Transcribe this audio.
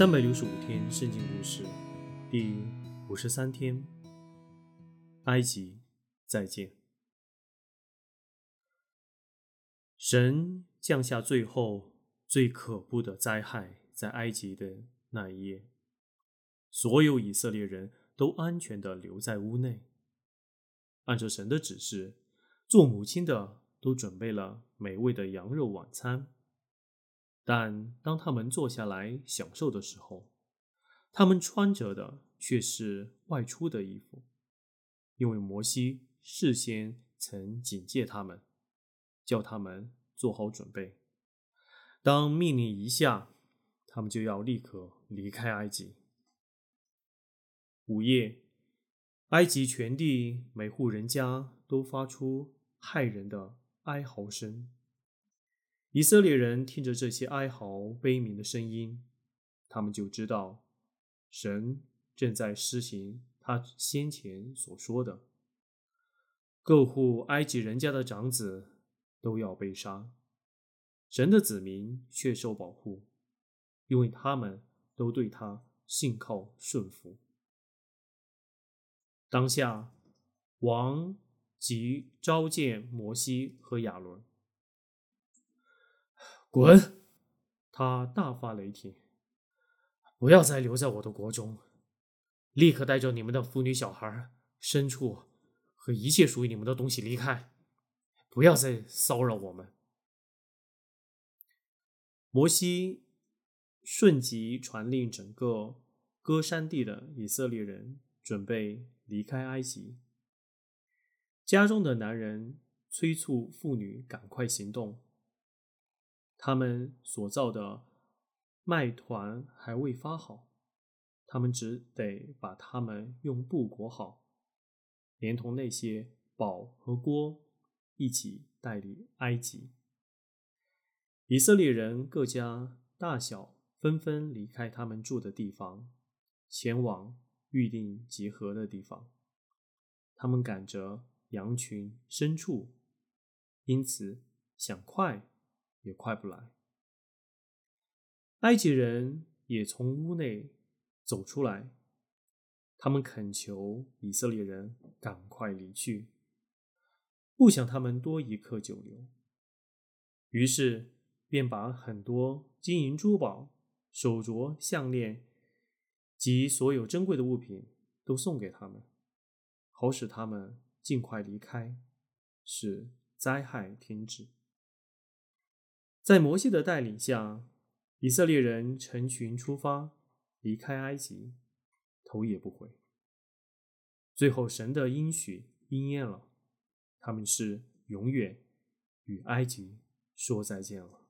三百六十五天圣经故事第五十三天，埃及再见。神降下最后最可怖的灾害，在埃及的那一夜，所有以色列人都安全的留在屋内，按照神的指示，做母亲的都准备了美味的羊肉晚餐。但当他们坐下来享受的时候，他们穿着的却是外出的衣服，因为摩西事先曾警戒他们，叫他们做好准备。当命令一下，他们就要立刻离开埃及。午夜，埃及全地每户人家都发出骇人的哀嚎声。以色列人听着这些哀嚎悲鸣的声音，他们就知道神正在施行他先前所说的：各户埃及人家的长子都要被杀，神的子民却受保护，因为他们都对他信靠顺服。当下，王即召见摩西和亚伦。滚！他大发雷霆，不要再留在我的国中，立刻带着你们的妇女、小孩、牲畜和一切属于你们的东西离开，不要再骚扰我们。摩西瞬即传令整个歌山地的以色列人准备离开埃及，家中的男人催促妇女赶快行动。他们所造的麦团还未发好，他们只得把它们用布裹好，连同那些宝和锅一起带离埃及。以色列人各家大小纷纷离开他们住的地方，前往预定集合的地方。他们赶着羊群、牲畜，因此想快。也快不来。埃及人也从屋内走出来，他们恳求以色列人赶快离去，不想他们多一刻久留。于是便把很多金银珠宝、手镯、项链及所有珍贵的物品都送给他们，好使他们尽快离开，使灾害停止。在摩西的带领下，以色列人成群出发，离开埃及，头也不回。最后，神的应许应验了，他们是永远与埃及说再见了。